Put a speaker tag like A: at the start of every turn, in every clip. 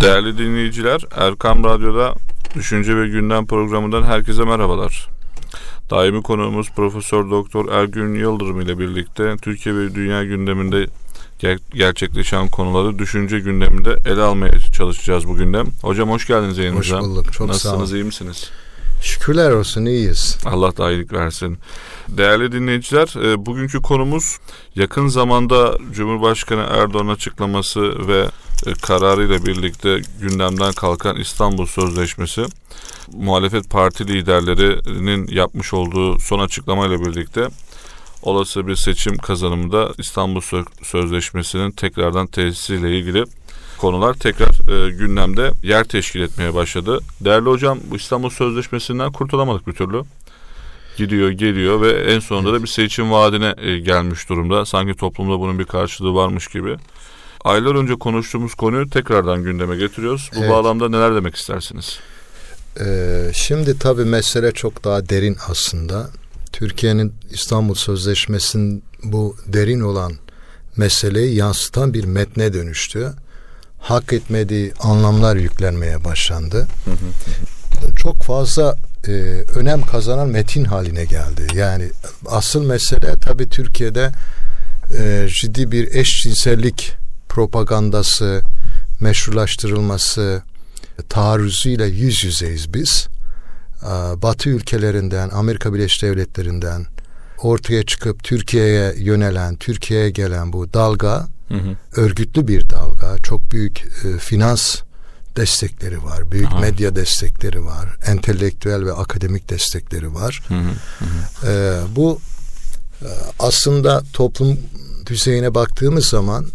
A: Değerli dinleyiciler, Erkam Radyo'da Düşünce ve Gündem programından herkese merhabalar. Daimi konuğumuz Profesör Doktor Ergün Yıldırım ile birlikte Türkiye ve dünya gündeminde ger- gerçekleşen konuları düşünce gündeminde ele almaya çalışacağız bu gündem. Hocam hoş geldiniz yayınımıza.
B: Hoş bulduk. Çok sağ
A: Nasılsınız,
B: olun.
A: iyi misiniz?
B: Şükürler olsun iyiyiz.
A: Allah da iyilik versin. Değerli dinleyiciler, e, bugünkü konumuz yakın zamanda Cumhurbaşkanı Erdoğan açıklaması ve e, kararıyla birlikte gündemden kalkan İstanbul Sözleşmesi. Muhalefet parti liderlerinin yapmış olduğu son açıklamayla birlikte olası bir seçim kazanımında İstanbul Sö- Sözleşmesi'nin tekrardan tesisiyle ilgili konular tekrar e, gündemde yer teşkil etmeye başladı. Değerli hocam bu İstanbul Sözleşmesi'nden kurtulamadık bir türlü. Gidiyor geliyor ve en sonunda da bir seçim vaadine e, gelmiş durumda. Sanki toplumda bunun bir karşılığı varmış gibi. Aylar önce konuştuğumuz konuyu tekrardan gündeme getiriyoruz. Bu
B: Evet.
A: bağlamda neler demek istersiniz?
B: Ee, şimdi tabii mesele çok daha derin aslında. Türkiye'nin İstanbul Sözleşmesi'nin bu derin olan meseleyi yansıtan bir metne dönüştü. Hak etmediği anlamlar yüklenmeye başlandı. Çok fazla e, önem kazanan metin haline geldi. Yani asıl mesele tabii Türkiye'de e, ciddi bir eşcinsellik propagandası, meşrulaştırılması, taarruzuyla yüz yüzeyiz biz. Batı ülkelerinden, Amerika Birleşik Devletleri'nden ortaya çıkıp Türkiye'ye yönelen, Türkiye'ye gelen bu dalga
A: Hı hı.
B: örgütlü bir dalga. Çok büyük e, finans destekleri var, büyük
A: Aha.
B: medya destekleri var, entelektüel ve akademik destekleri var.
A: Hı hı.
B: Ee, bu e, aslında toplum düzeyine baktığımız zaman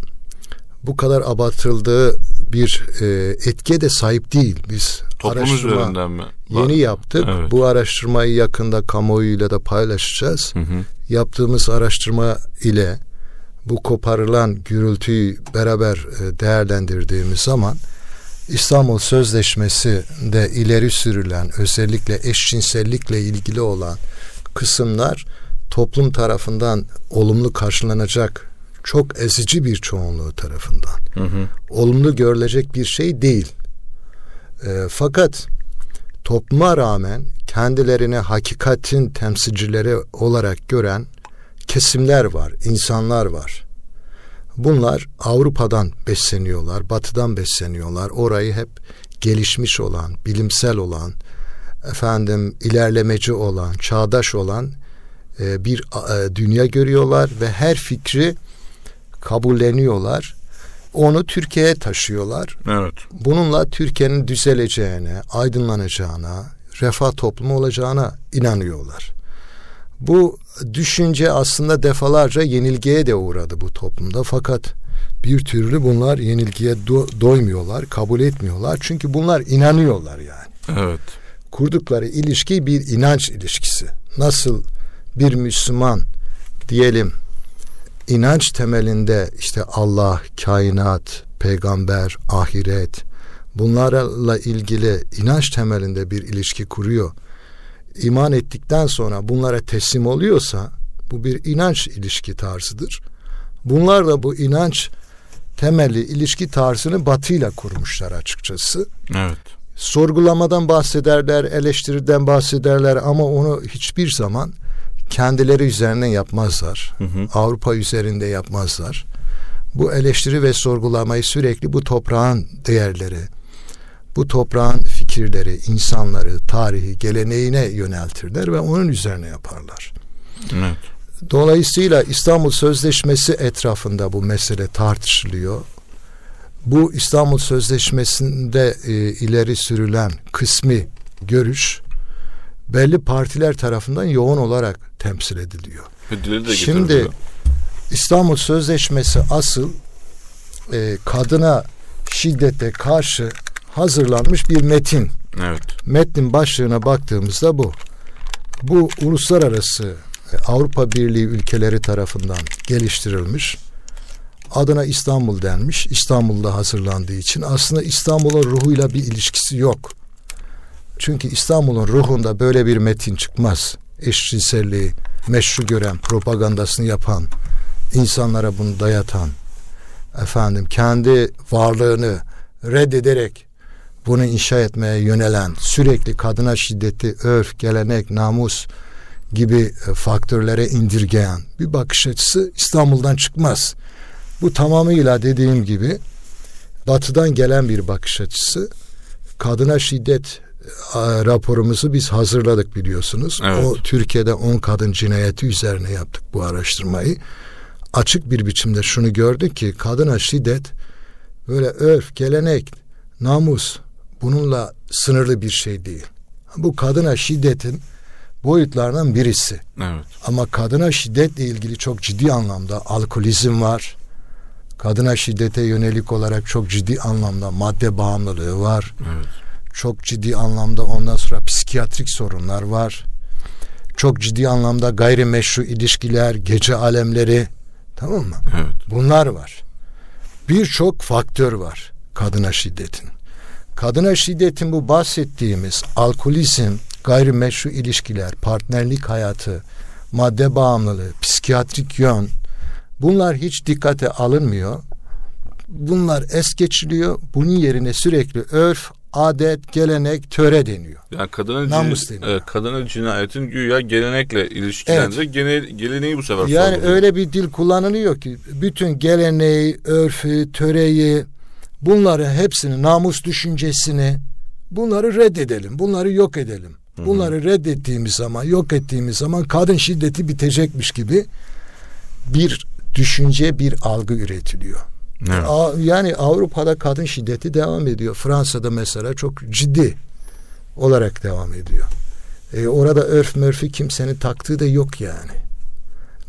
B: bu kadar abartıldığı bir e, etkiye de sahip değil. Biz
A: Toplum
B: araştırma
A: mi?
B: yeni yaptık.
A: Evet.
B: Bu araştırmayı yakında kamuoyuyla da paylaşacağız.
A: Hı hı.
B: Yaptığımız araştırma ile bu koparılan gürültüyü beraber e, değerlendirdiğimiz zaman İstanbul Sözleşmesi'nde ileri sürülen özellikle eşcinsellikle ilgili olan kısımlar toplum tarafından olumlu karşılanacak çok ezici bir çoğunluğu tarafından
A: Hı hı.
B: olumlu görülecek bir şey değil. E, fakat topluma rağmen kendilerini hakikatin temsilcileri olarak gören kesimler var, insanlar var. Bunlar Avrupa'dan besleniyorlar, Batı'dan besleniyorlar. Orayı hep gelişmiş olan, bilimsel olan, efendim ilerlemeci olan, çağdaş olan e, bir e, dünya görüyorlar ve her fikri kabulleniyorlar. Onu Türkiye'ye taşıyorlar.
A: Evet.
B: Bununla Türkiye'nin düzeleceğine, aydınlanacağına, refah toplumu olacağına inanıyorlar. Bu düşünce aslında defalarca yenilgiye de uğradı bu toplumda fakat bir türlü bunlar yenilgiye do- doymuyorlar, kabul etmiyorlar. Çünkü bunlar inanıyorlar yani.
A: Evet.
B: Kurdukları ilişki bir inanç ilişkisi. Nasıl bir Müslüman diyelim inanç temelinde işte Allah, kainat, peygamber, ahiret bunlarla ilgili inanç temelinde bir ilişki kuruyor. İman ettikten sonra bunlara teslim oluyorsa bu bir inanç ilişki tarzıdır. Bunlar da bu inanç temelli ilişki tarzını batıyla kurmuşlar açıkçası.
A: Evet.
B: Sorgulamadan bahsederler, eleştiriden bahsederler ama onu hiçbir zaman kendileri üzerinden yapmazlar.
A: Hı hı.
B: Avrupa üzerinde yapmazlar. Bu eleştiri ve sorgulamayı sürekli bu toprağın değerleri, bu toprağın fikirleri, insanları, tarihi, geleneğine yöneltirler ve onun üzerine yaparlar.
A: Evet.
B: Dolayısıyla İstanbul Sözleşmesi etrafında bu mesele tartışılıyor. Bu İstanbul Sözleşmesi'nde e, ileri sürülen kısmi görüş belli partiler tarafından yoğun olarak temsil ediliyor. Şimdi. İstanbul Sözleşmesi asıl e, kadına şiddete karşı hazırlanmış bir metin.
A: Evet.
B: Metnin başlığına baktığımızda bu. Bu uluslararası e, Avrupa Birliği ülkeleri tarafından geliştirilmiş. Adına İstanbul denmiş. İstanbul'da hazırlandığı için aslında İstanbul'un ruhuyla bir ilişkisi yok. Çünkü İstanbul'un ruhunda böyle bir metin çıkmaz. Eşcinselliği meşru gören, propagandasını yapan, insanlara bunu dayatan, efendim kendi varlığını reddederek bunu inşa etmeye yönelen sürekli kadına şiddeti, örf, gelenek, namus gibi e, faktörlere indirgeyen bir bakış açısı İstanbul'dan çıkmaz. Bu tamamıyla dediğim gibi batıdan gelen bir bakış açısı. Kadına şiddet e, raporumuzu biz hazırladık biliyorsunuz.
A: Evet.
B: O Türkiye'de 10 kadın cinayeti üzerine yaptık bu araştırmayı. Açık bir biçimde şunu gördük ki kadına şiddet böyle örf, gelenek, namus bununla sınırlı bir şey değil. Bu kadına şiddetin boyutlarından birisi.
A: Evet.
B: Ama kadına şiddetle ilgili çok ciddi anlamda alkolizm var. Kadına şiddete yönelik olarak çok ciddi anlamda madde bağımlılığı var.
A: Evet.
B: Çok ciddi anlamda ondan sonra psikiyatrik sorunlar var. Çok ciddi anlamda gayrimeşru ilişkiler, gece alemleri tamam mı?
A: Evet.
B: Bunlar var. Birçok faktör var kadına şiddetin. Kadına şiddetin bu bahsettiğimiz alkolizm, gayrimeşru ilişkiler, partnerlik hayatı, madde bağımlılığı, psikiyatrik yön bunlar hiç dikkate alınmıyor. Bunlar es geçiliyor. Bunun yerine sürekli örf, adet, gelenek, töre deniyor.
A: Yani kadının,
B: Namus deniyor.
A: evet, kadının cinayetin güya gelenekle ilişkilendirerek gene, geleneği bu sefer
B: Yani
A: sorguluyor.
B: öyle bir dil kullanılıyor ki bütün geleneği, örfü, töreyi bunları hepsini namus düşüncesini bunları reddedelim. Bunları yok edelim. Bunları reddettiğimiz zaman, yok ettiğimiz zaman kadın şiddeti bitecekmiş gibi bir düşünce, bir algı üretiliyor.
A: Evet.
B: Yani Avrupa'da kadın şiddeti devam ediyor. Fransa'da mesela çok ciddi olarak devam ediyor. E, orada örf mörfü kimsenin taktığı da yok yani.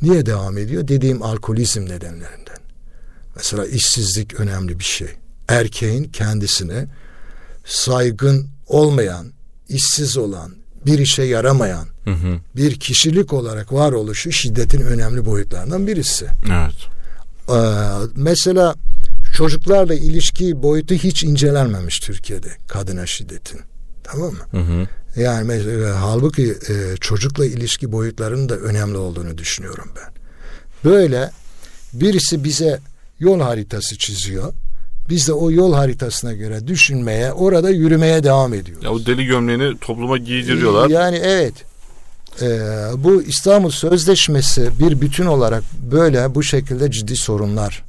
B: Niye devam ediyor? Dediğim alkolizm nedenlerinden. Mesela işsizlik önemli bir şey. Erkeğin kendisine saygın olmayan, işsiz olan, bir işe yaramayan
A: Hı hı.
B: bir kişilik olarak varoluşu şiddetin önemli boyutlarından birisi.
A: Evet.
B: Ee, mesela çocuklarla ilişki boyutu hiç incelenmemiş Türkiye'de kadına şiddetin. Tamam mı?
A: Hı hı.
B: Yani mesela, halbuki e, çocukla ilişki boyutlarının da önemli olduğunu düşünüyorum ben. Böyle birisi bize yol haritası çiziyor. Biz de o yol haritasına göre düşünmeye, orada yürümeye devam ediyoruz.
A: Ya o deli gömleğini topluma giydiriyorlar.
B: Yani evet. Ee, bu İstanbul Sözleşmesi bir bütün olarak böyle bu şekilde ciddi sorunlar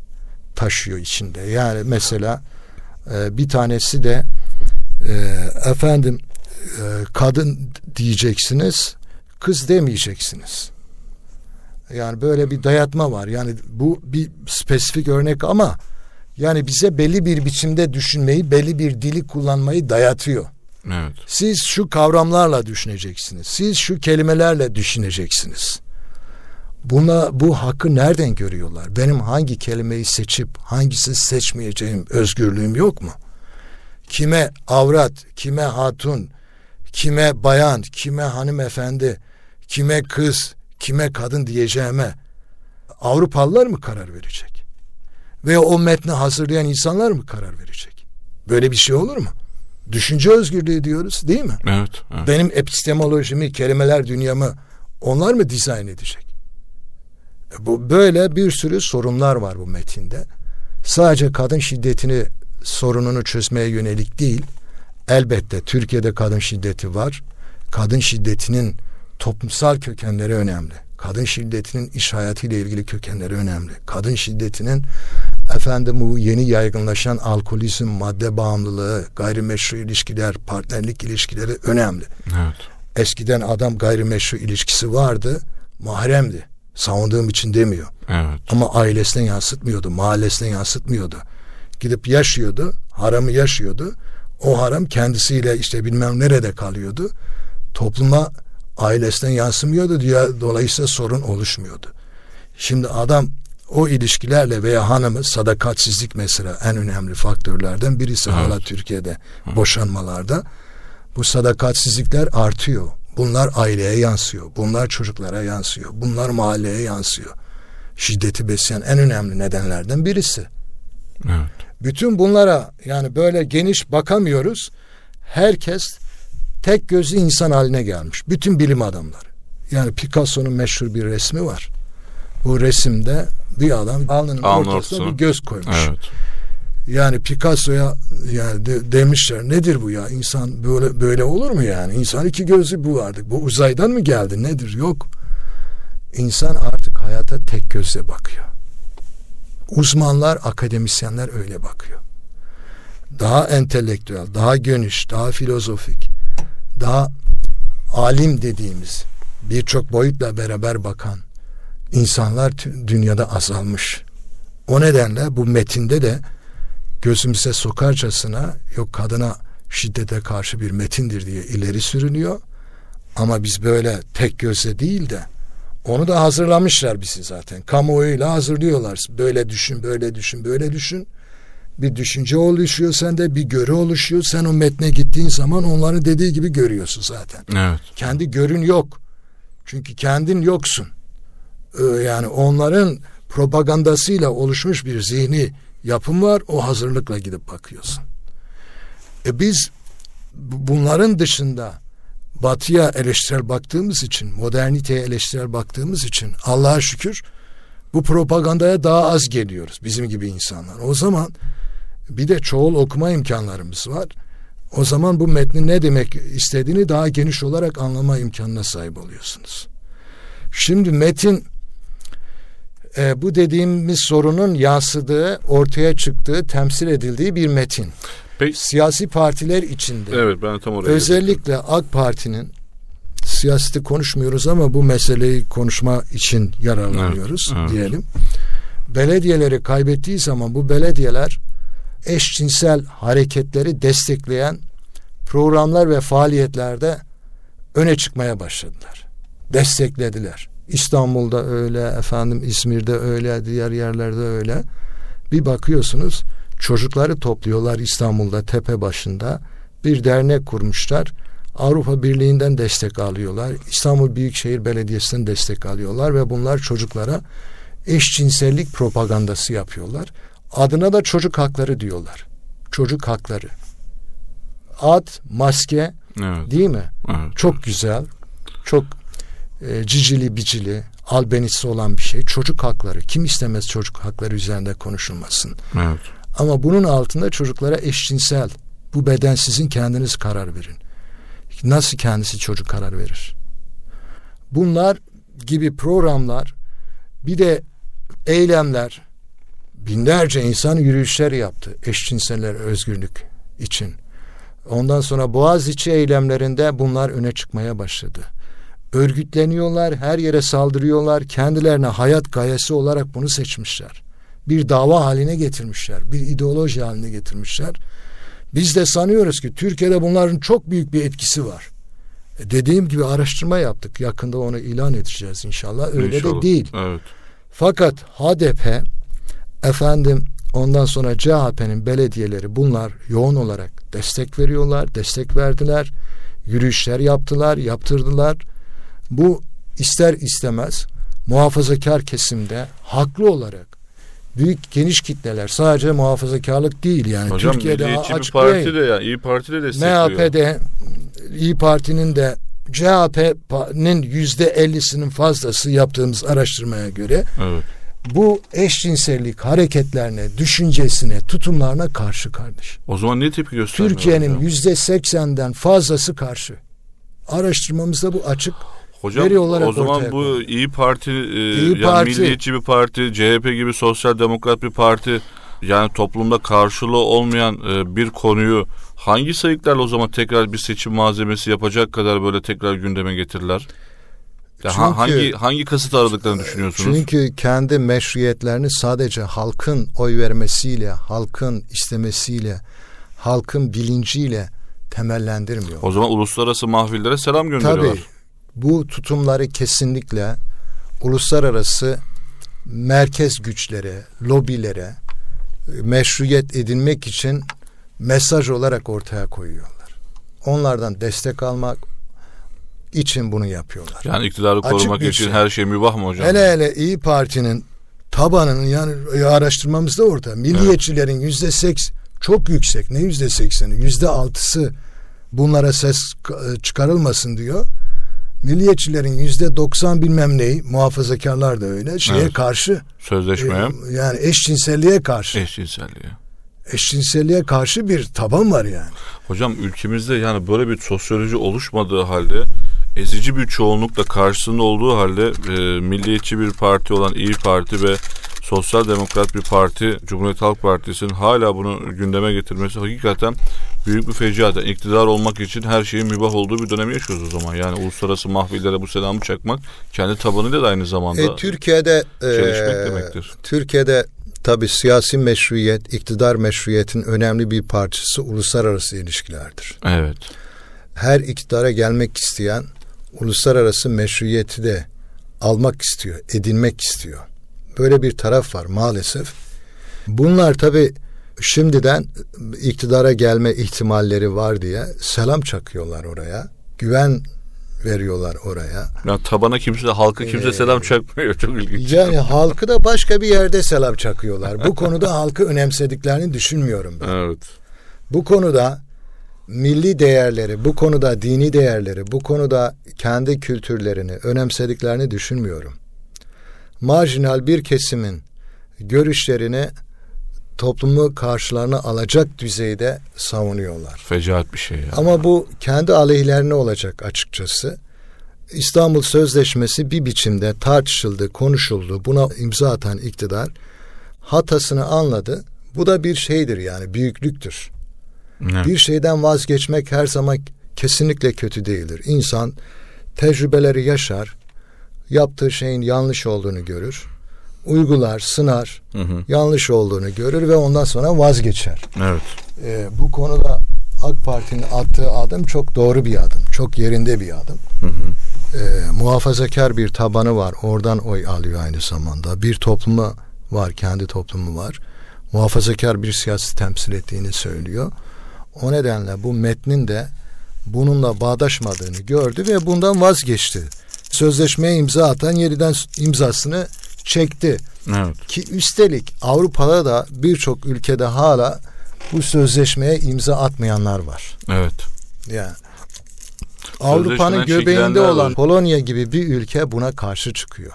B: taşıyor içinde. Yani mesela e, bir tanesi de e, efendim e, kadın diyeceksiniz, kız demeyeceksiniz. Yani böyle bir dayatma var. Yani bu bir spesifik örnek ama yani bize belli bir biçimde düşünmeyi, belli bir dili kullanmayı dayatıyor.
A: Evet.
B: Siz şu kavramlarla düşüneceksiniz. Siz şu kelimelerle düşüneceksiniz. Buna bu hakkı nereden görüyorlar? Benim hangi kelimeyi seçip hangisi seçmeyeceğim özgürlüğüm yok mu? Kime avrat, kime hatun, kime bayan, kime hanımefendi, kime kız, kime kadın diyeceğime Avrupalılar mı karar verecek? Veya o metni hazırlayan insanlar mı karar verecek? Böyle bir şey olur mu? Düşünce özgürlüğü diyoruz değil mi?
A: Evet. evet.
B: Benim epistemolojimi, kelimeler dünyamı onlar mı dizayn edecek? E, Bu böyle bir sürü sorunlar var bu metinde. Sadece kadın şiddetini sorununu çözmeye yönelik değil. Elbette Türkiye'de kadın şiddeti var. Kadın şiddetinin toplumsal kökenleri önemli. Kadın şiddetinin iş hayatıyla ilgili kökenleri önemli. Kadın şiddetinin efendim bu yeni yaygınlaşan alkolizm, madde bağımlılığı, gayrimeşru ilişkiler, partnerlik ilişkileri önemli.
A: Evet.
B: Eskiden adam gayrimeşru ilişkisi vardı, mahremdi. Savunduğum için demiyor.
A: Evet.
B: Ama ailesine yansıtmıyordu, mahallesine yansıtmıyordu. Gidip yaşıyordu, haramı yaşıyordu. O haram kendisiyle işte bilmem nerede kalıyordu. Topluma ailesine yansımıyordu diye dolayısıyla sorun oluşmuyordu. Şimdi adam o ilişkilerle veya hanımı sadakatsizlik mesela en önemli faktörlerden birisi
A: Evet.
B: hala Türkiye'de boşanmalarda. Bu sadakatsizlikler artıyor. Bunlar aileye yansıyor. Bunlar çocuklara yansıyor. Bunlar mahalleye yansıyor. Şiddeti besleyen en önemli nedenlerden birisi.
A: Evet.
B: Bütün bunlara yani böyle geniş bakamıyoruz. Herkes tek gözlü insan haline gelmiş. Bütün bilim adamları. Yani Picasso'nun meşhur bir resmi var. Bu resimde bir adam alnının
A: Alnın
B: ortasına
A: ortasına.
B: bir göz koymuş.
A: Evet.
B: Yani Picasso'ya yani de, demişler nedir bu ya? İnsan böyle böyle olur mu yani? İnsan iki gözü bu vardı. Bu uzaydan mı geldi? Nedir? Yok. İnsan artık hayata tek gözle bakıyor. Uzmanlar akademisyenler öyle bakıyor. Daha entelektüel daha geniş daha filozofik daha alim dediğimiz birçok boyutla beraber bakan insanlar dünyada azalmış. O nedenle bu metinde de gözümüze sokarcasına yok kadına şiddete karşı bir metindir diye ileri sürünüyor. Ama biz böyle tek gözle değil de onu da hazırlamışlar bizi zaten. Kamuoyuyla hazırlıyorlar. Böyle düşün, böyle düşün, böyle düşün. Bir düşünce oluşuyor sende, bir görü oluşuyor. Sen o metne gittiğin zaman onların dediği gibi görüyorsun zaten.
A: Evet.
B: Kendi görün yok. Çünkü kendin yoksun. Ee, yani onların propagandasıyla oluşmuş bir zihni yapım var. O hazırlıkla gidip bakıyorsun. E biz bunların dışında batıya eleştirel baktığımız için, moderniteye eleştirel baktığımız için Allah'a şükür bu propagandaya daha az geliyoruz bizim gibi insanlar. O zaman bir de çoğul okuma imkanlarımız var. O zaman bu metnin ne demek istediğini daha geniş olarak anlama imkanına sahip oluyorsunuz. Şimdi metin e, bu dediğimiz sorunun yansıdığı, ortaya çıktığı, temsil edildiği bir metin. Peki. Siyasi partiler içinde.
A: Evet ben tam oraya
B: Özellikle geldim. AK Parti'nin siyaseti konuşmuyoruz ama bu meseleyi konuşma için yararlanıyoruz evet, evet. diyelim. Belediyeleri kaybettiği zaman bu belediyeler eşcinsel hareketleri destekleyen programlar ve faaliyetlerde öne çıkmaya başladılar. Desteklediler. İstanbul'da öyle, efendim İzmir'de öyle, diğer yerlerde öyle. Bir bakıyorsunuz çocukları topluyorlar İstanbul'da tepe başında. Bir dernek kurmuşlar. Avrupa Birliği'nden destek alıyorlar. İstanbul Büyükşehir Belediyesi'nden destek alıyorlar ve bunlar çocuklara eşcinsellik propagandası yapıyorlar. Adına da çocuk hakları diyorlar. Çocuk hakları. Ad, maske evet. değil mi? Evet. Çok güzel. Çok e, cicili bicili, albenisi olan bir şey. Çocuk hakları. Kim istemez çocuk hakları üzerinde konuşulmasın.
A: Evet.
B: Ama bunun altında çocuklara eşcinsel, bu beden sizin kendiniz karar verin. Nasıl kendisi çocuk karar verir? Bunlar gibi programlar bir de eylemler binlerce insan yürüyüşler yaptı eşcinseller özgürlük için. Ondan sonra Boğaziçi eylemlerinde bunlar öne çıkmaya başladı örgütleniyorlar, her yere saldırıyorlar. Kendilerine hayat gayesi olarak bunu seçmişler. Bir dava haline getirmişler, bir ideoloji haline getirmişler. Biz de sanıyoruz ki Türkiye'de bunların çok büyük bir etkisi var. E dediğim gibi araştırma yaptık. Yakında onu ilan edeceğiz inşallah. Öyle inşallah. de değil.
A: Evet.
B: Fakat HDP efendim ondan sonra CHP'nin belediyeleri bunlar yoğun olarak destek veriyorlar, destek verdiler. Yürüyüşler yaptılar, yaptırdılar bu ister istemez muhafazakar kesimde haklı olarak büyük geniş kitleler sadece muhafazakarlık değil yani
A: Hocam,
B: Türkiye'de
A: açık parti de yani İyi Parti de destekliyor.
B: MHP'de İyi Parti'nin de CHP'nin yüzde ellisinin fazlası yaptığımız araştırmaya göre
A: evet.
B: bu eşcinsellik hareketlerine, düşüncesine, tutumlarına karşı kardeş.
A: O zaman ne tepki gösteriyor?
B: Türkiye'nin yüzde seksenden fazlası karşı. Araştırmamızda bu açık
A: Hocam veri olarak o zaman bu İyi Parti, e, İyi yani milliyetçi bir parti, CHP gibi sosyal demokrat bir parti yani toplumda karşılığı olmayan e, bir konuyu hangi sayıklarla o zaman tekrar bir seçim malzemesi yapacak kadar böyle tekrar gündeme getirirler? Ya çünkü, hangi hangi kasıt aradıklarını düşünüyorsunuz?
B: Çünkü kendi meşruiyetlerini sadece halkın oy vermesiyle, halkın istemesiyle, halkın bilinciyle temellendirmiyor.
A: O zaman uluslararası mahvillere selam gönderiyorlar.
B: Tabii bu tutumları kesinlikle uluslararası merkez güçlere, lobilere meşruiyet edinmek için mesaj olarak ortaya koyuyorlar. Onlardan destek almak için bunu yapıyorlar.
A: Yani iktidarı korumak için şey. her şey mübah mı hocam?
B: Hele hele İyi Parti'nin tabanının yani araştırmamızda orada milliyetçilerin yüzde seks çok yüksek. Ne yüzde sekseni? Yüzde altısı bunlara ses çıkarılmasın diyor milliyetçilerin yüzde doksan bilmem neyi muhafazakarlar da öyle şeye evet. karşı
A: sözleşmeye
B: e, yani eşcinselliğe karşı
A: eşcinselliğe
C: eşcinselliğe karşı bir taban var yani.
A: Hocam ülkemizde yani böyle bir sosyoloji oluşmadığı halde ezici bir çoğunlukla karşısında olduğu halde e, milliyetçi bir parti olan İyi Parti ve Sosyal Demokrat bir parti Cumhuriyet Halk Partisi'nin hala bunu gündeme getirmesi hakikaten büyük bir fecaat. Yani iktidar olmak için her şeyin mübah olduğu bir dönemi yaşıyoruz o zaman. Yani uluslararası mahvillere bu selamı çakmak kendi tabanıyla da aynı zamanda
B: e, Türkiye'de
A: e, demektir.
B: Türkiye'de tabi siyasi meşruiyet, iktidar meşruiyetin önemli bir parçası uluslararası ilişkilerdir.
A: Evet.
B: Her iktidara gelmek isteyen uluslararası meşruiyeti de almak istiyor, edinmek istiyor. Böyle bir taraf var maalesef. Bunlar tabi şimdiden iktidara gelme ihtimalleri var diye selam çakıyorlar oraya. Güven veriyorlar oraya.
A: Ya tabana kimse halka kimse ee, selam çakmıyor. Çok ilginç.
B: Yani halkı da başka bir yerde selam çakıyorlar. Bu konuda halkı önemsediklerini düşünmüyorum ben.
A: Evet.
B: Bu konuda milli değerleri, bu konuda dini değerleri, bu konuda kendi kültürlerini önemsediklerini düşünmüyorum. Marjinal bir kesimin görüşlerini toplumu karşılarına alacak düzeyde savunuyorlar.
A: Fecaat bir şey ya.
B: Ama bu kendi aleyhlerine olacak açıkçası. İstanbul Sözleşmesi bir biçimde tartışıldı, konuşuldu. Buna imza atan iktidar hatasını anladı. Bu da bir şeydir yani büyüklüktür. Ne? Bir şeyden vazgeçmek her zaman kesinlikle kötü değildir. İnsan tecrübeleri yaşar, yaptığı şeyin yanlış olduğunu görür uygular, sınar, hı hı. yanlış olduğunu görür ve ondan sonra vazgeçer.
A: Evet.
B: Ee, bu konuda AK Parti'nin attığı adım çok doğru bir adım, çok yerinde bir adım. Hı hı. Ee, muhafazakar bir tabanı var, oradan oy alıyor aynı zamanda. Bir toplumu var, kendi toplumu var. Muhafazakar bir siyasi temsil ettiğini söylüyor. O nedenle bu metnin de bununla bağdaşmadığını gördü ve bundan vazgeçti. Sözleşmeye imza atan yeniden imzasını çekti.
A: Evet.
B: Ki üstelik Avrupa'da da birçok ülkede hala bu sözleşmeye imza atmayanlar var.
A: Evet.
B: Yani Avrupa'nın göbeğinde olan Polonya gibi bir ülke buna karşı çıkıyor.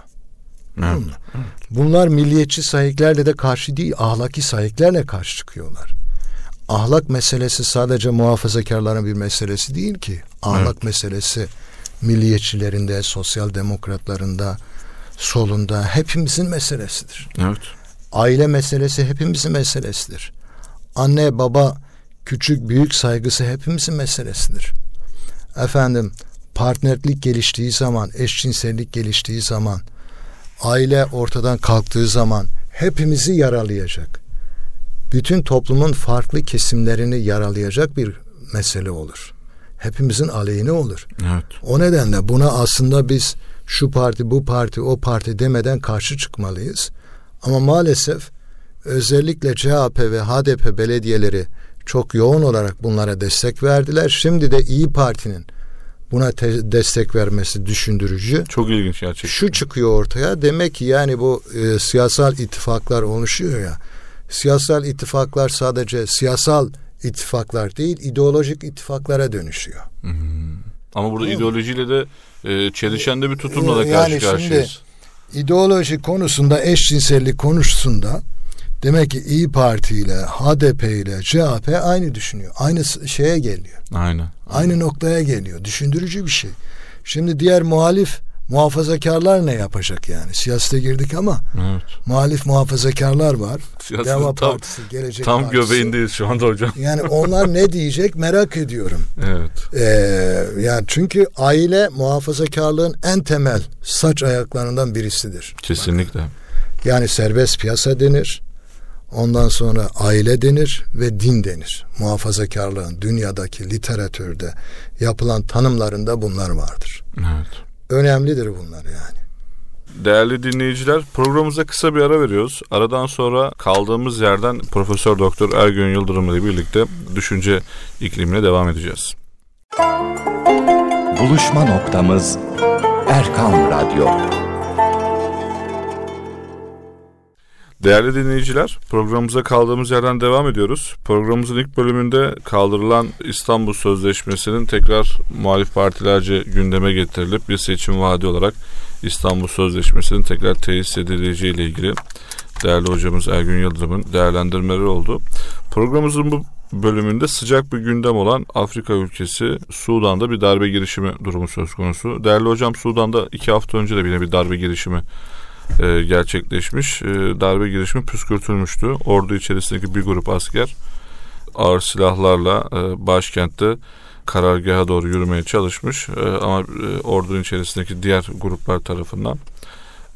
A: Evet.
B: Bunlar milliyetçi sahiplerle de karşı değil, ahlaki sahiplerle karşı çıkıyorlar. Ahlak meselesi sadece muhafazakarların bir meselesi değil ki. Ahlak evet. meselesi milliyetçilerinde, sosyal demokratlarında, solunda hepimizin meselesidir.
A: Evet.
B: Aile meselesi hepimizin meselesidir. Anne baba küçük büyük saygısı hepimizin meselesidir. Efendim partnerlik geliştiği zaman, eşcinsellik geliştiği zaman, aile ortadan kalktığı zaman hepimizi yaralayacak. Bütün toplumun farklı kesimlerini yaralayacak bir mesele olur. Hepimizin aleyhine olur.
A: Evet.
B: O nedenle buna aslında biz şu parti, bu parti, o parti demeden karşı çıkmalıyız. Ama maalesef özellikle CHP ve HDP belediyeleri çok yoğun olarak bunlara destek verdiler. Şimdi de İyi Parti'nin buna te- destek vermesi düşündürücü.
A: Çok ilginç gerçekten.
B: Şu çıkıyor ortaya. Demek ki yani bu e, siyasal ittifaklar oluşuyor ya. Siyasal ittifaklar sadece siyasal ittifaklar değil, ideolojik ittifaklara dönüşüyor.
A: Hmm. Ama burada Değil ideolojiyle de e, çelişen de bir tutumla da karşı yani karşıyayız.
B: Şimdi, ideoloji konusunda eşcinsellik konusunda demek ki İyi Parti ile HDP ile CHP aynı düşünüyor. Aynı şeye geliyor.
A: Aynen.
B: Aynı noktaya geliyor. Düşündürücü bir şey. Şimdi diğer muhalif muhafazakarlar ne yapacak yani? Siyasete girdik ama
A: evet.
B: muhalif muhafazakarlar var. Siyasetin Deva tam, Partisi, Gelecek
A: tam
B: Partisi.
A: göbeğindeyiz şu anda hocam.
B: Yani onlar ne diyecek merak ediyorum.
A: Evet.
B: Ee, yani çünkü aile muhafazakarlığın en temel saç ayaklarından birisidir.
A: Kesinlikle.
B: Bakın. Yani serbest piyasa denir. Ondan sonra aile denir ve din denir. Muhafazakarlığın dünyadaki literatürde yapılan tanımlarında bunlar vardır.
A: Evet.
B: Önemlidir bunlar yani.
A: Değerli dinleyiciler programımıza kısa bir ara veriyoruz. Aradan sonra kaldığımız yerden Profesör Doktor Ergün Yıldırım ile birlikte düşünce iklimine devam edeceğiz.
D: Buluşma noktamız Erkan Radyo.
A: Değerli dinleyiciler, programımıza kaldığımız yerden devam ediyoruz. Programımızın ilk bölümünde kaldırılan İstanbul Sözleşmesi'nin tekrar muhalif partilerce gündeme getirilip bir seçim vaadi olarak İstanbul Sözleşmesi'nin tekrar tesis edileceği ile ilgili değerli hocamız Ergün Yıldırım'ın değerlendirmeleri oldu. Programımızın bu bölümünde sıcak bir gündem olan Afrika ülkesi Sudan'da bir darbe girişimi durumu söz konusu. Değerli hocam Sudan'da iki hafta önce de yine bir darbe girişimi e, gerçekleşmiş. E, darbe girişimi püskürtülmüştü. Ordu içerisindeki bir grup asker ağır silahlarla e, başkentte karargaha doğru yürümeye çalışmış e, ama e, ordunun içerisindeki diğer gruplar tarafından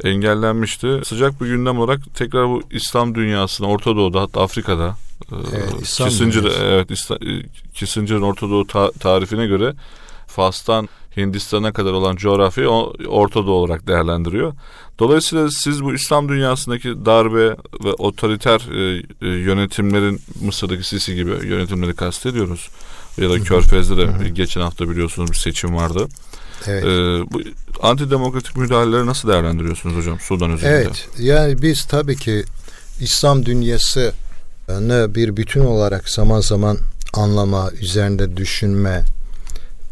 A: engellenmişti. Sıcak bir gündem olarak tekrar bu İslam dünyasına Orta Doğu'da hatta Afrika'da e,
B: Evet, İslam
A: Kissinger,
B: dünyası.
A: evet İsta- e, Kissinger'ın Orta Doğu ta- tarifine göre Fas'tan Hindistan'a kadar olan coğrafyayı Orta Doğu olarak değerlendiriyor. Dolayısıyla siz bu İslam dünyasındaki darbe ve otoriter e, e, yönetimlerin Mısır'daki Sisi gibi yönetimleri kastediyoruz. Ya da Körfez'de de geçen hafta biliyorsunuz bir seçim vardı.
B: Evet.
A: E, bu antidemokratik müdahaleleri nasıl değerlendiriyorsunuz hocam Sudan özelinde?
B: Evet. Yani biz tabii ki İslam dünyasını bir bütün olarak zaman zaman anlama, üzerinde düşünme,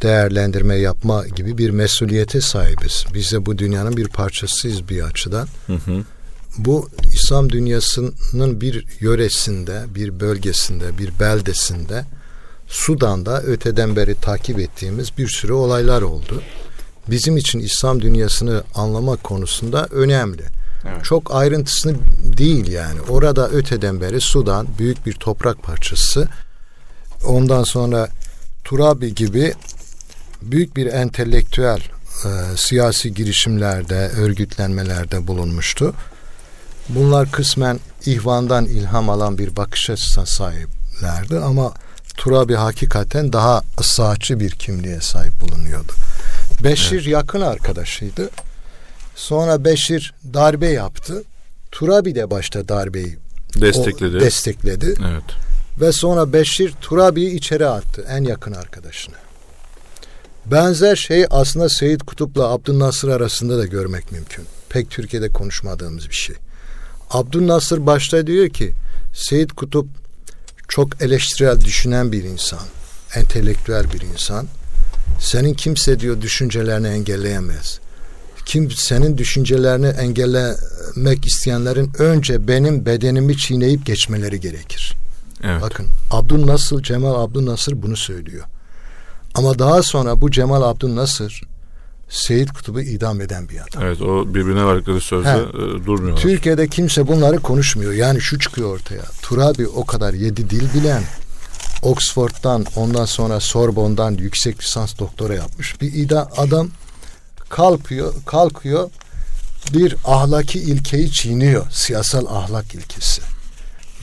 B: değerlendirme yapma gibi bir mesuliyete sahibiz. Biz de bu dünyanın bir parçasıyız bir açıdan.
A: Hı hı.
B: Bu İslam dünyasının bir yöresinde, bir bölgesinde, bir beldesinde Sudan'da öteden beri takip ettiğimiz bir sürü olaylar oldu. Bizim için İslam dünyasını anlamak konusunda önemli. Çok ayrıntısını değil yani. Orada öteden beri Sudan büyük bir toprak parçası. Ondan sonra Turabi gibi büyük bir entelektüel e, siyasi girişimlerde, örgütlenmelerde bulunmuştu. Bunlar kısmen ihvandan ilham alan bir bakış açısına sahiplerdi ama Turabi hakikaten daha ıslahatçı bir kimliğe sahip bulunuyordu. Beşir yakın arkadaşıydı. Sonra Beşir darbe yaptı. Turabi de başta darbeyi o
A: Destekledi.
B: destekledi.
A: evet.
B: Ve sonra Beşir Turabi'yi içeri attı en yakın arkadaşını. Benzer şey aslında Seyit Kutup'la Abdülnasır arasında da görmek mümkün. Pek Türkiye'de konuşmadığımız bir şey. Abdülnasır başta diyor ki Seyit Kutup çok eleştirel düşünen bir insan, entelektüel bir insan. Senin kimse diyor düşüncelerini engelleyemez. Kim senin düşüncelerini engellemek isteyenlerin önce benim bedenimi çiğneyip geçmeleri gerekir.
A: Evet.
B: Bakın Abdülnasır, Cemal Abdülnasır bunu söylüyor. Ama daha sonra bu Cemal Abdülnasır Seyit Kutub'u idam eden bir adam.
A: Evet o birbirine verdikleri sözde
B: He.
A: e, durmuyorlar.
B: Türkiye'de kimse bunları konuşmuyor. Yani şu çıkıyor ortaya. Turabi o kadar yedi dil bilen, Oxford'dan ondan sonra Sorbonne'dan yüksek lisans doktora yapmış bir ida adam kalkıyor, kalkıyor bir ahlaki ilkeyi çiğniyor. Siyasal ahlak ilkesi.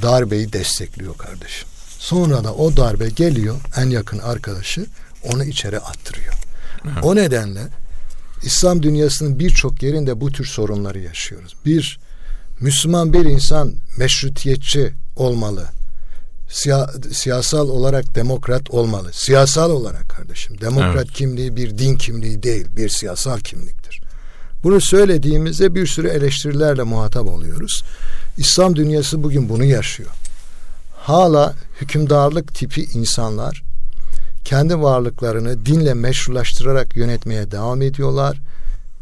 B: Darbeyi destekliyor kardeşim. Sonra da o darbe geliyor en yakın arkadaşı onu içeri attırıyor. O nedenle İslam dünyasının birçok yerinde bu tür sorunları yaşıyoruz. Bir, Müslüman bir insan meşrutiyetçi olmalı. Siya- siyasal olarak demokrat olmalı. Siyasal olarak kardeşim. Demokrat
A: Evet.
B: kimliği bir din kimliği değil, bir siyasal kimliktir. Bunu söylediğimizde bir sürü eleştirilerle muhatap oluyoruz. İslam dünyası bugün bunu yaşıyor. Hala hükümdarlık tipi insanlar kendi varlıklarını dinle meşrulaştırarak yönetmeye devam ediyorlar.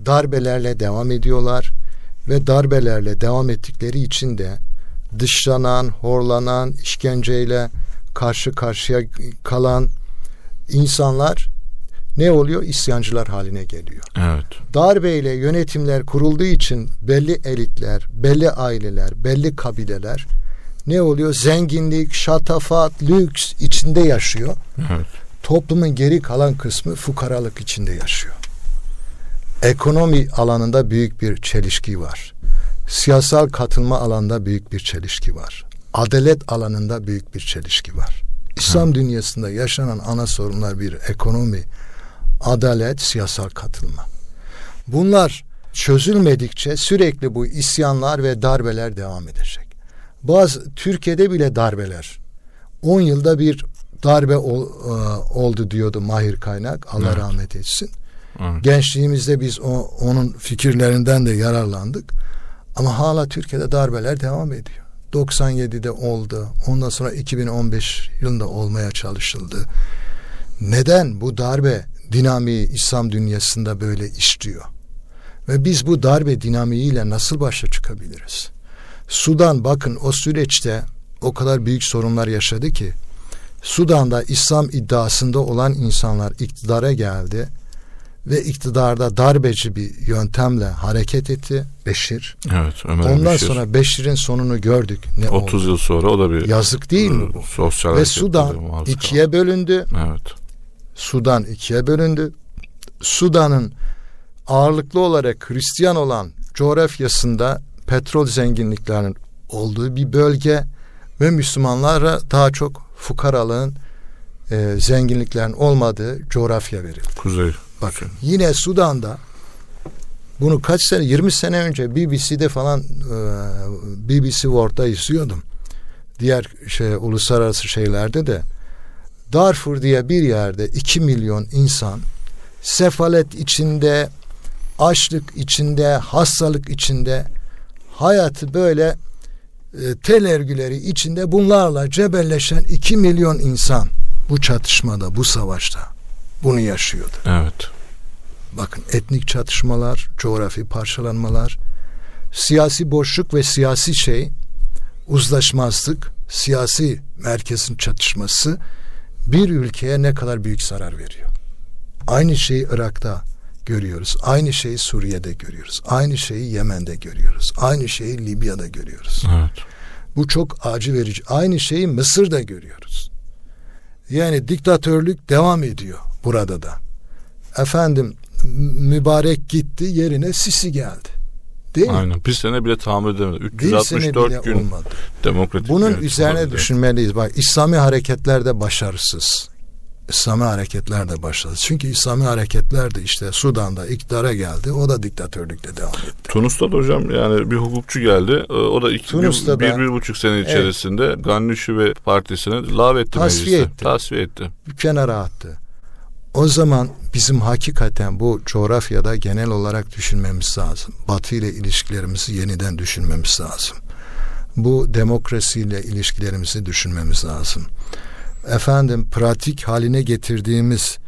B: Darbelerle devam ediyorlar ve darbelerle devam ettikleri için de dışlanan, horlanan, işkenceyle karşı karşıya kalan insanlar ne oluyor? İsyancılar haline geliyor.
A: Evet.
B: Darbeyle yönetimler kurulduğu için belli elitler, belli aileler, belli kabileler ne oluyor? Zenginlik, şatafat, lüks içinde yaşıyor.
A: Evet.
B: Toplumun geri kalan kısmı fukaralık içinde yaşıyor. Ekonomi alanında büyük bir çelişki var. Siyasal katılma alanında büyük bir çelişki var. Adalet alanında büyük bir çelişki var. İslam dünyasında yaşanan ana sorunlar bir ekonomi, adalet, siyasal katılma. Bunlar çözülmedikçe sürekli bu isyanlar ve darbeler devam edecek. Bazı Türkiye'de bile darbeler. 10 yılda bir darbe ol- e, oldu diyordu Mahir Kaynak. Allah
A: Evet.
B: rahmet etsin.
A: Evet.
B: Gençliğimizde biz o, onun fikirlerinden de yararlandık. Ama hala Türkiye'de darbeler devam ediyor. 97'de oldu. Ondan sonra 2015 yılında olmaya çalışıldı. Neden bu darbe dinamiği İslam dünyasında böyle işliyor? Ve biz bu darbe dinamiğiyle nasıl başa çıkabiliriz? Sudan bakın o süreçte o kadar büyük sorunlar yaşadı ki Sudan'da İslam iddiasında olan insanlar iktidara geldi ve iktidarda darbeci bir yöntemle hareket etti Beşir.
A: Evet Ömer
B: Ondan
A: Beşir.
B: sonra Beşir'in sonunu gördük. Ne
A: 30
B: oldu?
A: yıl sonra o da bir
B: Yazık değil mi bu?
A: sosyal
B: Ve Sudan ikiye bölündü.
A: kaldı. Evet.
B: Sudan ikiye bölündü. Sudan'ın ağırlıklı olarak Hristiyan olan coğrafyasında petrol zenginliklerinin olduğu bir bölge ve Müslümanlara daha çok fukaralığın e, zenginliklerin olmadığı coğrafya verildi.
A: Kuzey.
B: Bakın yine Sudan'da bunu kaç sene 20 sene önce BBC'de falan e, BBC World'da izliyordum. Diğer şey uluslararası şeylerde de Darfur diye bir yerde 2 milyon insan sefalet içinde, açlık içinde, hastalık içinde hayatı böyle e, tel örgüleri içinde bunlarla cebelleşen 2 milyon insan bu çatışmada, bu savaşta bunu yaşıyordu.
A: Evet.
B: Bakın etnik çatışmalar, coğrafi parçalanmalar, siyasi boşluk ve siyasi şey, uzlaşmazlık, siyasi merkezin çatışması bir ülkeye ne kadar büyük zarar veriyor. Aynı şeyi Irak'ta görüyoruz. Aynı şeyi Suriye'de görüyoruz. Aynı şeyi Yemen'de görüyoruz. Aynı şeyi Libya'da görüyoruz.
A: Evet.
B: Bu çok acı verici. Aynı şeyi Mısır'da görüyoruz. Yani diktatörlük devam ediyor burada da. Efendim mübarek gitti yerine Sisi geldi. Değil mi?
A: Aynen. Bir sene bile tahammül edemedi.
B: Bir sene
A: 364
B: bile
A: gün
B: olmadı.
A: demokratik
B: Bunun üzerine düşünmeliyiz. Bak İslami hareketler de başarısız. İslami hareketler de başarısız. Çünkü İslami hareketler de işte Sudan'da iktidara geldi. O da diktatörlükte devam etti.
A: Tunus'ta da hocam yani bir hukukçu geldi. Ee, O da iki,
B: Tunus'ta
A: bir,
B: da-
A: bir, bir buçuk sene içerisinde Gannüşü ve partisini lağvetti
B: Tasfiye
A: mecliste.
B: etti.
A: Tasfiye etti.
B: bir kenara attı. O zaman bizim hakikaten bu coğrafyada genel olarak düşünmemiz lazım. Batı ile ilişkilerimizi yeniden düşünmemiz lazım. Bu demokrasiyle ilişkilerimizi düşünmemiz lazım. Efendim pratik haline getirdiğimiz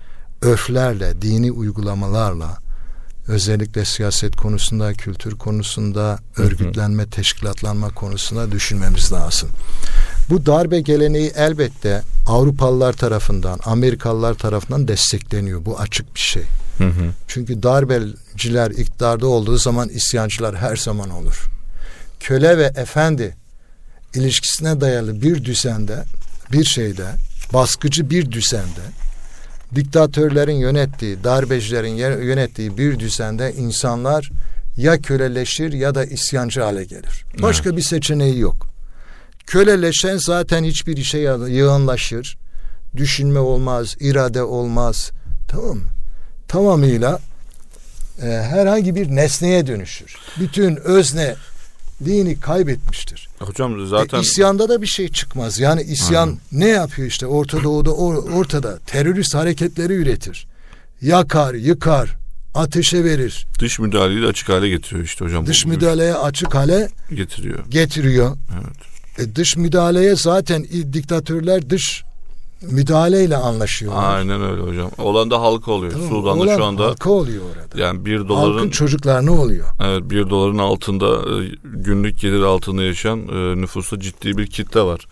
B: örflerle, dini uygulamalarla özellikle siyaset konusunda, kültür konusunda, örgütlenme, teşkilatlanma konusunda düşünmemiz lazım. Bu darbe geleneği elbette Avrupalılar tarafından, Amerikalılar tarafından destekleniyor. Bu açık bir şey.
A: Hı hı.
B: Çünkü darbeciler iktidarda olduğu zaman isyancılar her zaman olur. Köle ve efendi ilişkisine dayalı bir düzende, bir şeyde, baskıcı bir düzende, diktatörlerin yönettiği, darbecilerin yönettiği bir düzende insanlar ya köleleşir ya da isyancı hale gelir. Başka bir seçeneği yok. Köleleşen zaten hiçbir işe yığınlaşır. Düşünme olmaz, irade olmaz. Tamam mı? Tamamıyla e, herhangi bir nesneye dönüşür. Bütün özne dini kaybetmiştir.
A: Hocam zaten
B: E, isyanda da bir şey çıkmaz. Yani isyan
A: Aynen.
B: ne yapıyor işte Orta Doğu'da or- ortada terörist hareketleri üretir. Yakar, yıkar, ateşe verir.
A: dış müdahaleyi de açık hale getiriyor işte hocam.
B: Dış müdahaleye açık hale
A: getiriyor.
B: getiriyor.
A: Evet.
B: E, dış müdahaleye zaten diktatörler dış müdahaleyle anlaşıyorlar.
A: Aynen öyle hocam. Olan da halka oluyor.
B: Tamam,
A: Sudan'da
B: olan
A: şu anda
B: halka oluyor orada.
A: yani bir
B: Halkın
A: doların
B: çocuklar ne oluyor?
A: evet bir doların altında e, günlük gelir altında yaşayan e, nüfusta ciddi bir kitle var.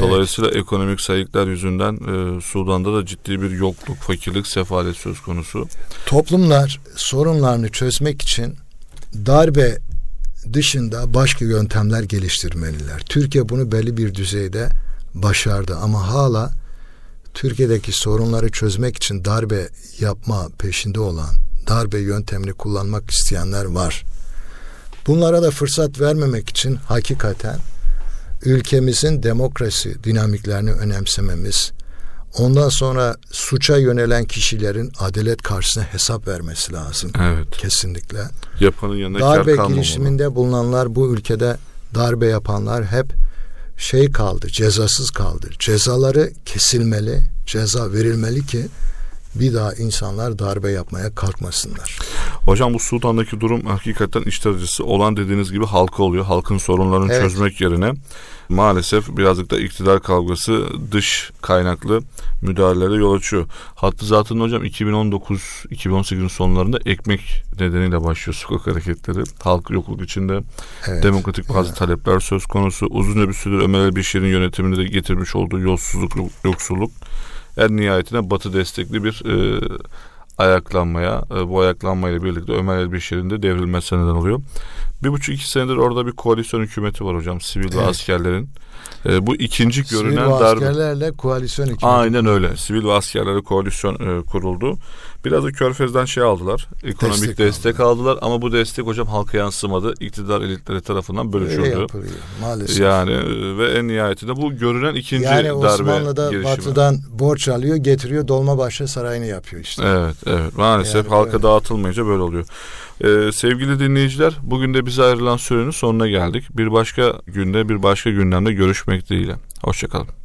A: Dolayısıyla ekonomik sayıklar yüzünden e, Sudan'da da ciddi bir yokluk, fakirlik, sefalet söz konusu.
B: Toplumlar sorunlarını çözmek için darbe dışında başka yöntemler geliştirmeliler. Türkiye bunu belli bir düzeyde başardı ama hala Türkiye'deki sorunları çözmek için darbe yapma peşinde olan, darbe yöntemini kullanmak isteyenler var. Bunlara da fırsat vermemek için hakikaten ülkemizin demokrasi dinamiklerini önemsememiz, ondan sonra suça yönelen kişilerin adalet karşısında hesap vermesi lazım.
A: Evet.
B: Kesinlikle.
A: Yapanın yanına
B: Darbe girişiminde bulunanlar bu ülkede darbe yapanlar hep şey kaldı, cezasız kaldı. Cezaları kesilmeli, ceza verilmeli ki bir daha insanlar darbe yapmaya kalkmasınlar.
A: Hocam bu Sudan'daki durum hakikaten içler acısı olan dediğiniz gibi halka oluyor. Halkın sorunlarını evet. çözmek yerine maalesef birazcık da iktidar kavgası dış kaynaklı müdahalelere yol açıyor. Hattı zaten hocam 2019-2018'in sonlarında ekmek nedeniyle başlıyor sokak hareketleri. Halk yokluk içinde evet. demokratik bazı evet. talepler söz konusu. Uzun bir süredir Ömer Elbişir'in yönetiminde de getirmiş olduğu yolsuzluk, yoksulluk en nihayetinde Batı destekli bir e, ayaklanmaya, e, bu ayaklanmayla birlikte Ömer Elbişir'in de devrilmesine neden oluyor. Bir buçuk iki senedir orada bir koalisyon hükümeti var hocam. Sivil evet. ve askerlerin. E, bu ikinci görünen
B: darbe. Sivil ve askerlerle koalisyon hükümeti.
A: Aynen öyle. Sivil ve askerlerle koalisyon e, kuruldu. Biraz da Körfez'den şey aldılar. Ekonomik destek, destek aldılar. aldılar ama bu destek hocam halka yansımadı. İktidar elitleri tarafından bölüşüldü.
B: maalesef.
A: Yani e, ve en nihayetinde bu görünen ikinci yani darbe
B: Osmanlı'da girişimi. batıdan borç alıyor, getiriyor, Dolmabahçe Sarayı'nı yapıyor işte.
A: Evet, evet. Maalesef yani halka böyle. dağıtılmayınca böyle oluyor. Ee, sevgili dinleyiciler, bugün de bize ayrılan sürenin sonuna geldik. Bir başka günde, bir başka gündemde görüşmek dileğiyle. Hoşçakalın.